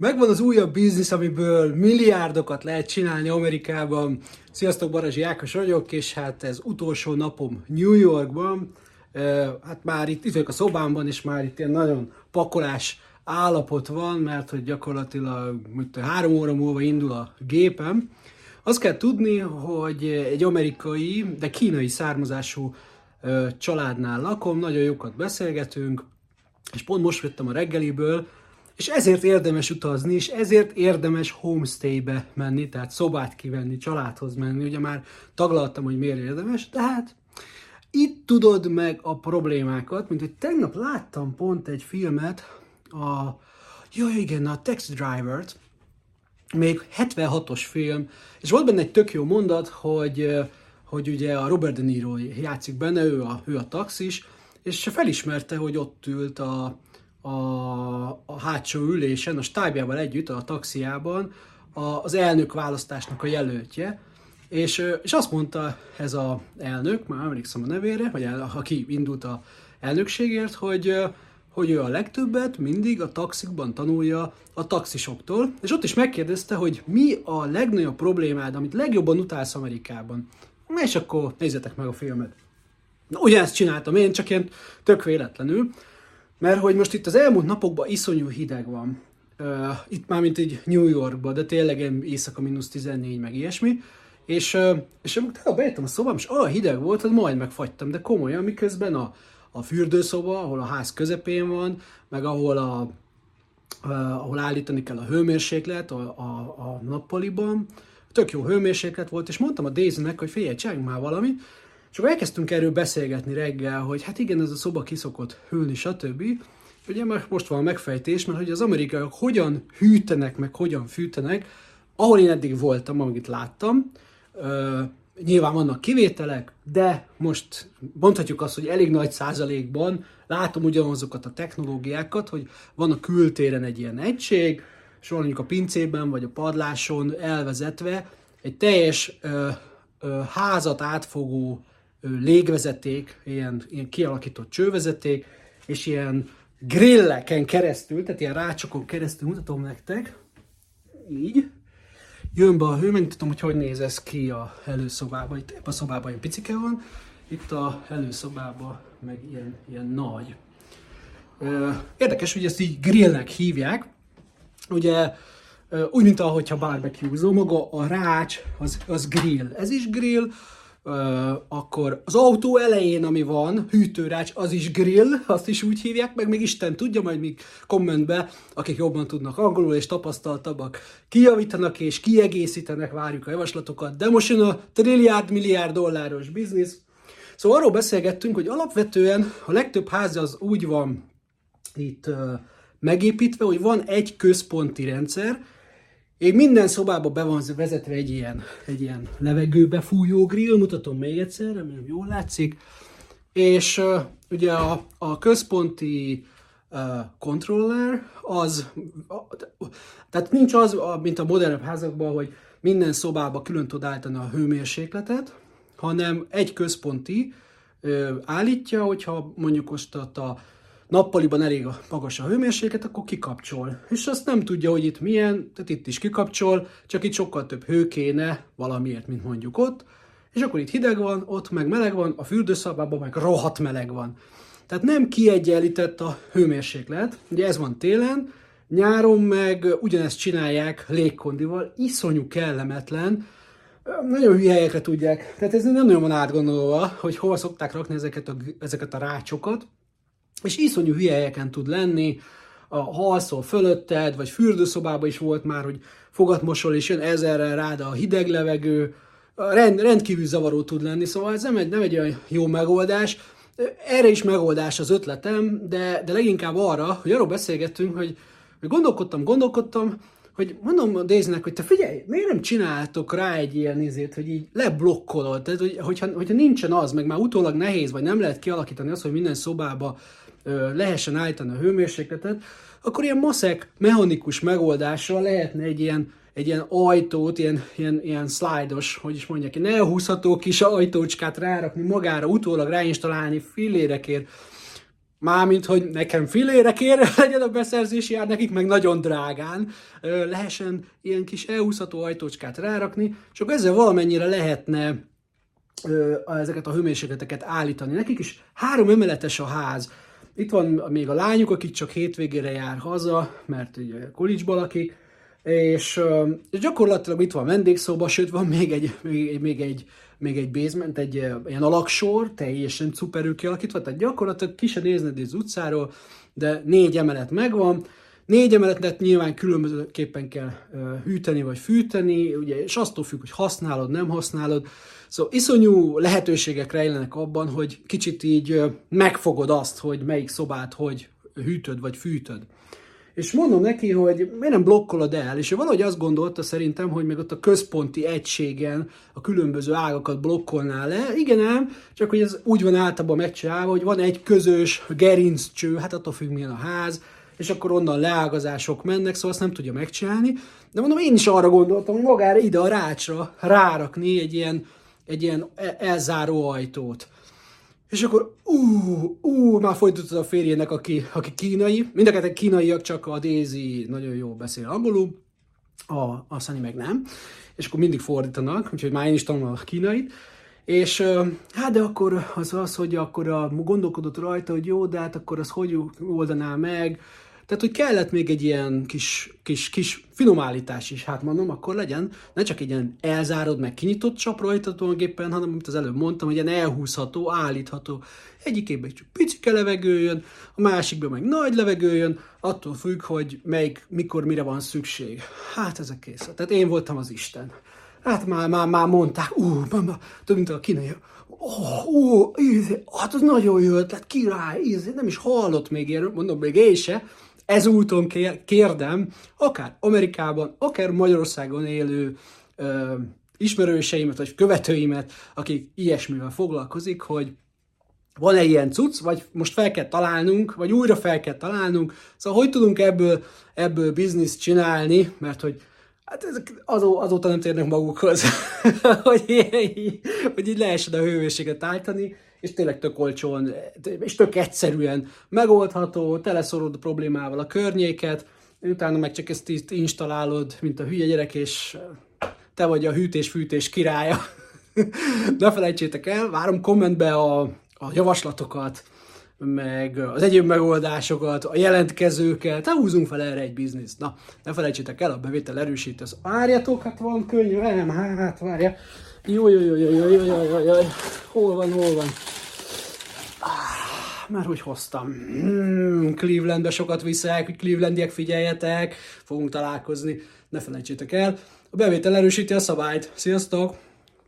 Megvan az újabb biznisz, amiből milliárdokat lehet csinálni Amerikában. Sziasztok, Barazsi Ákos vagyok, és hát ez utolsó napom New Yorkban. Hát már itt, itt vagyok a szobámban, és már itt ilyen nagyon pakolás állapot van, mert hogy gyakorlatilag mint három óra múlva indul a gépem. Azt kell tudni, hogy egy amerikai, de kínai származású családnál lakom, nagyon jókat beszélgetünk, és pont most jöttem a reggeliből, és ezért érdemes utazni, és ezért érdemes homestaybe menni, tehát szobát kivenni, családhoz menni. Ugye már taglaltam, hogy miért érdemes, tehát itt tudod meg a problémákat, mint hogy tegnap láttam pont egy filmet, a, jó igen, a Taxi Driver-t, még 76-os film, és volt benne egy tök jó mondat, hogy, hogy ugye a Robert De Niro játszik benne, ő a, ő a taxis, és felismerte, hogy ott ült a, a, a hátsó ülésen, a stábjával együtt, a taxiában a, az elnök választásnak a jelöltje, és, és azt mondta ez a elnök, már emlékszem a nevére, vagy el, aki indult a elnökségért, hogy, hogy ő a legtöbbet mindig a taxikban tanulja a taxisoktól, és ott is megkérdezte, hogy mi a legnagyobb problémád, amit legjobban utálsz Amerikában. És akkor nézzetek meg a filmet. Na, ugyanezt csináltam én, csak ilyen tök véletlenül. Mert hogy most itt az elmúlt napokban iszonyú hideg van. Uh, itt már mint egy New Yorkban, de tényleg éjszaka mínusz 14, meg ilyesmi. És, uh, és amikor bejöttem a szobám, és olyan hideg volt, hogy majd megfagytam, de komolyan, miközben a, a fürdőszoba, ahol a ház közepén van, meg ahol a, uh, ahol állítani kell a hőmérséklet a, a, a nappaliban, tök jó hőmérséklet volt, és mondtam a Daisy-nek, hogy figyelj, csináljunk már valamit, és akkor elkezdtünk erről beszélgetni reggel, hogy hát igen, ez a szoba kiszokott hűlni, stb. Ugye már most van a megfejtés, mert hogy az amerikaiak hogyan hűtenek, meg hogyan fűtenek, ahol én eddig voltam, amit láttam, ö, nyilván vannak kivételek, de most mondhatjuk azt, hogy elég nagy százalékban látom ugyanazokat a technológiákat, hogy van a kültéren egy ilyen egység, és van mondjuk a pincében vagy a padláson elvezetve egy teljes ö, ö, házat átfogó légvezeték, ilyen, ilyen kialakított csővezeték, és ilyen grilleken keresztül, tehát ilyen rácsokon keresztül mutatom nektek, így, jön be a hő, megmutatom, hogy hogy néz ez ki a előszobában. Itt a szobában egy picike van, itt a előszobában meg ilyen, ilyen nagy. Érdekes, hogy ezt így grillnek hívják. Ugye úgy, mint ahogyha barbecue maga a rács, az, az grill. Ez is grill, akkor az autó elején, ami van, hűtőrács, az is grill, azt is úgy hívják, meg még Isten tudja, majd még kommentbe, akik jobban tudnak angolul és tapasztaltabbak, kijavítanak és kiegészítenek, várjuk a javaslatokat, de most jön a trilliárd milliárd dolláros biznisz. Szóval arról beszélgettünk, hogy alapvetően a legtöbb ház az úgy van itt megépítve, hogy van egy központi rendszer, én minden szobába be van vezetve egy ilyen, egy ilyen levegőbe fújó grill, mutatom még egyszer, remélem jól látszik. És uh, ugye a, a központi uh, controller az, tehát nincs az, mint a modernebb házakban, hogy minden szobába külön tud állítani a hőmérsékletet, hanem egy központi uh, állítja, hogyha mondjuk most a nappaliban elég a magas a hőmérséklet, akkor kikapcsol. És azt nem tudja, hogy itt milyen, tehát itt is kikapcsol, csak itt sokkal több hő kéne valamiért, mint mondjuk ott. És akkor itt hideg van, ott meg meleg van, a fürdőszobában meg rohadt meleg van. Tehát nem kiegyenlített a hőmérséklet, ugye ez van télen, nyáron meg ugyanezt csinálják légkondival, iszonyú kellemetlen, nagyon hülye helyekre tudják, tehát ez nem nagyon van átgondolva, hogy hol szokták rakni ezeket a, ezeket a rácsokat, és iszonyú hülye tud lenni, a halszol fölötted, vagy fürdőszobában is volt már, hogy fogatmosol, és jön ezerrel rád a hideg levegő, rend, rendkívül zavaró tud lenni, szóval ez nem egy, nem egy olyan jó megoldás. Erre is megoldás az ötletem, de, de leginkább arra, hogy arról beszélgettünk, hogy, hogy gondolkodtam, gondolkodtam, hogy mondom a Daisy-nek, hogy te figyelj, miért nem csináltok rá egy ilyen izét, hogy így leblokkolod, tehát hogy, hogyha, hogyha nincsen az, meg már utólag nehéz, vagy nem lehet kialakítani azt, hogy minden szobába lehessen állítani a hőmérsékletet, akkor ilyen maszek mechanikus megoldással lehetne egy ilyen, egy ilyen ajtót, ilyen, ilyen, ilyen szlájdos, hogy is mondják, egy elhúzható kis ajtócskát rárakni magára, utólag ráinstalálni fillérekért Mármint, hogy nekem filére kér legyen a beszerzési ár, nekik meg nagyon drágán lehessen ilyen kis elhúzható ajtócskát rárakni, és akkor ezzel valamennyire lehetne ezeket a hőmérsékleteket állítani. Nekik is három emeletes a ház. Itt van még a lányuk, akik csak hétvégére jár haza, mert ugye college lakik, és, és gyakorlatilag itt van vendégszoba, sőt van még egy, még, még egy, még egy basement, egy ilyen alaksor, teljesen szuperül kialakítva, tehát gyakorlatilag ki se nézned az utcáról, de négy emelet megvan, Négy emeletet nyilván különbözőképpen kell hűteni vagy fűteni, ugye, és attól függ, hogy használod, nem használod. Szóval iszonyú lehetőségek rejlenek abban, hogy kicsit így megfogod azt, hogy melyik szobát hogy hűtöd vagy fűtöd. És mondom neki, hogy miért nem blokkolod el, és ő valahogy azt gondolta szerintem, hogy meg ott a központi egységen a különböző ágakat blokkolná le. Igen ám, csak hogy ez úgy van általában megcsinálva, hogy van egy közös gerinccső, hát attól függ milyen a ház, és akkor onnan leágazások mennek, szóval azt nem tudja megcsinálni. De mondom, én is arra gondoltam, hogy magára ide a rácsra rárakni egy ilyen, egy ilyen e- elzáró ajtót. És akkor, ú, ú, már folytatott a férjének, aki, aki kínai. Mind a kínaiak, csak a Daisy nagyon jól beszél angolul, a, a Sunny meg nem. És akkor mindig fordítanak, úgyhogy már én is tanulom a kínait. És hát de akkor az az, hogy akkor a, gondolkodott rajta, hogy jó, de hát akkor az hogy oldaná meg, tehát, hogy kellett még egy ilyen kis, kis, kis finomállítás is, hát mondom, akkor legyen, ne csak egy ilyen elzárod, meg kinyitott csap rajta tulajdonképpen, hanem, amit az előbb mondtam, hogy ilyen elhúzható, állítható. Egyikében csak picike levegő jön, a másikban meg nagy levegő jön, attól függ, hogy melyik, mikor, mire van szükség. Hát ezek kész. Tehát én voltam az Isten. Hát már, már, már mondták, ú, mama, több mint a kínai, ó, ó, íz, hát az nagyon jó ötlet, király, íz, nem is hallott még ilyen, mondom, még én se, ezúton kérdem, akár Amerikában, akár Magyarországon élő ö, ismerőseimet, vagy követőimet, akik ilyesmivel foglalkozik, hogy van-e ilyen cucc, vagy most fel kell találnunk, vagy újra fel kell találnunk, szóval hogy tudunk ebből, ebből bizniszt csinálni, mert hogy hát ezek azó, azóta nem térnek magukhoz, hogy, így, hogy így lehessen a hőmérsékletet állítani, és tényleg tök olcsón, és tök egyszerűen megoldható, teleszorod a problémával a környéket, utána meg csak ezt itt installálod, mint a hülye gyerek, és te vagy a hűtés-fűtés királya. ne felejtsétek el, várom kommentbe a, a javaslatokat, meg az egyéb megoldásokat, a jelentkezőket, hát húzunk fel erre egy bizniszt. Na, ne felejtsétek el, a bevétel erősít, az várjatok, hát van könnyű, nem, hát várja. Jó, jó, jó, jó, jó, jó, jó, jó, jó. Hol van, hol van? Ah, már hogy hoztam. Hmm, Clevelandbe sokat viszek, hogy Clevelandiek figyeljetek, fogunk találkozni, ne felejtsétek el. A bevétel erősíti a szabályt. Sziasztok!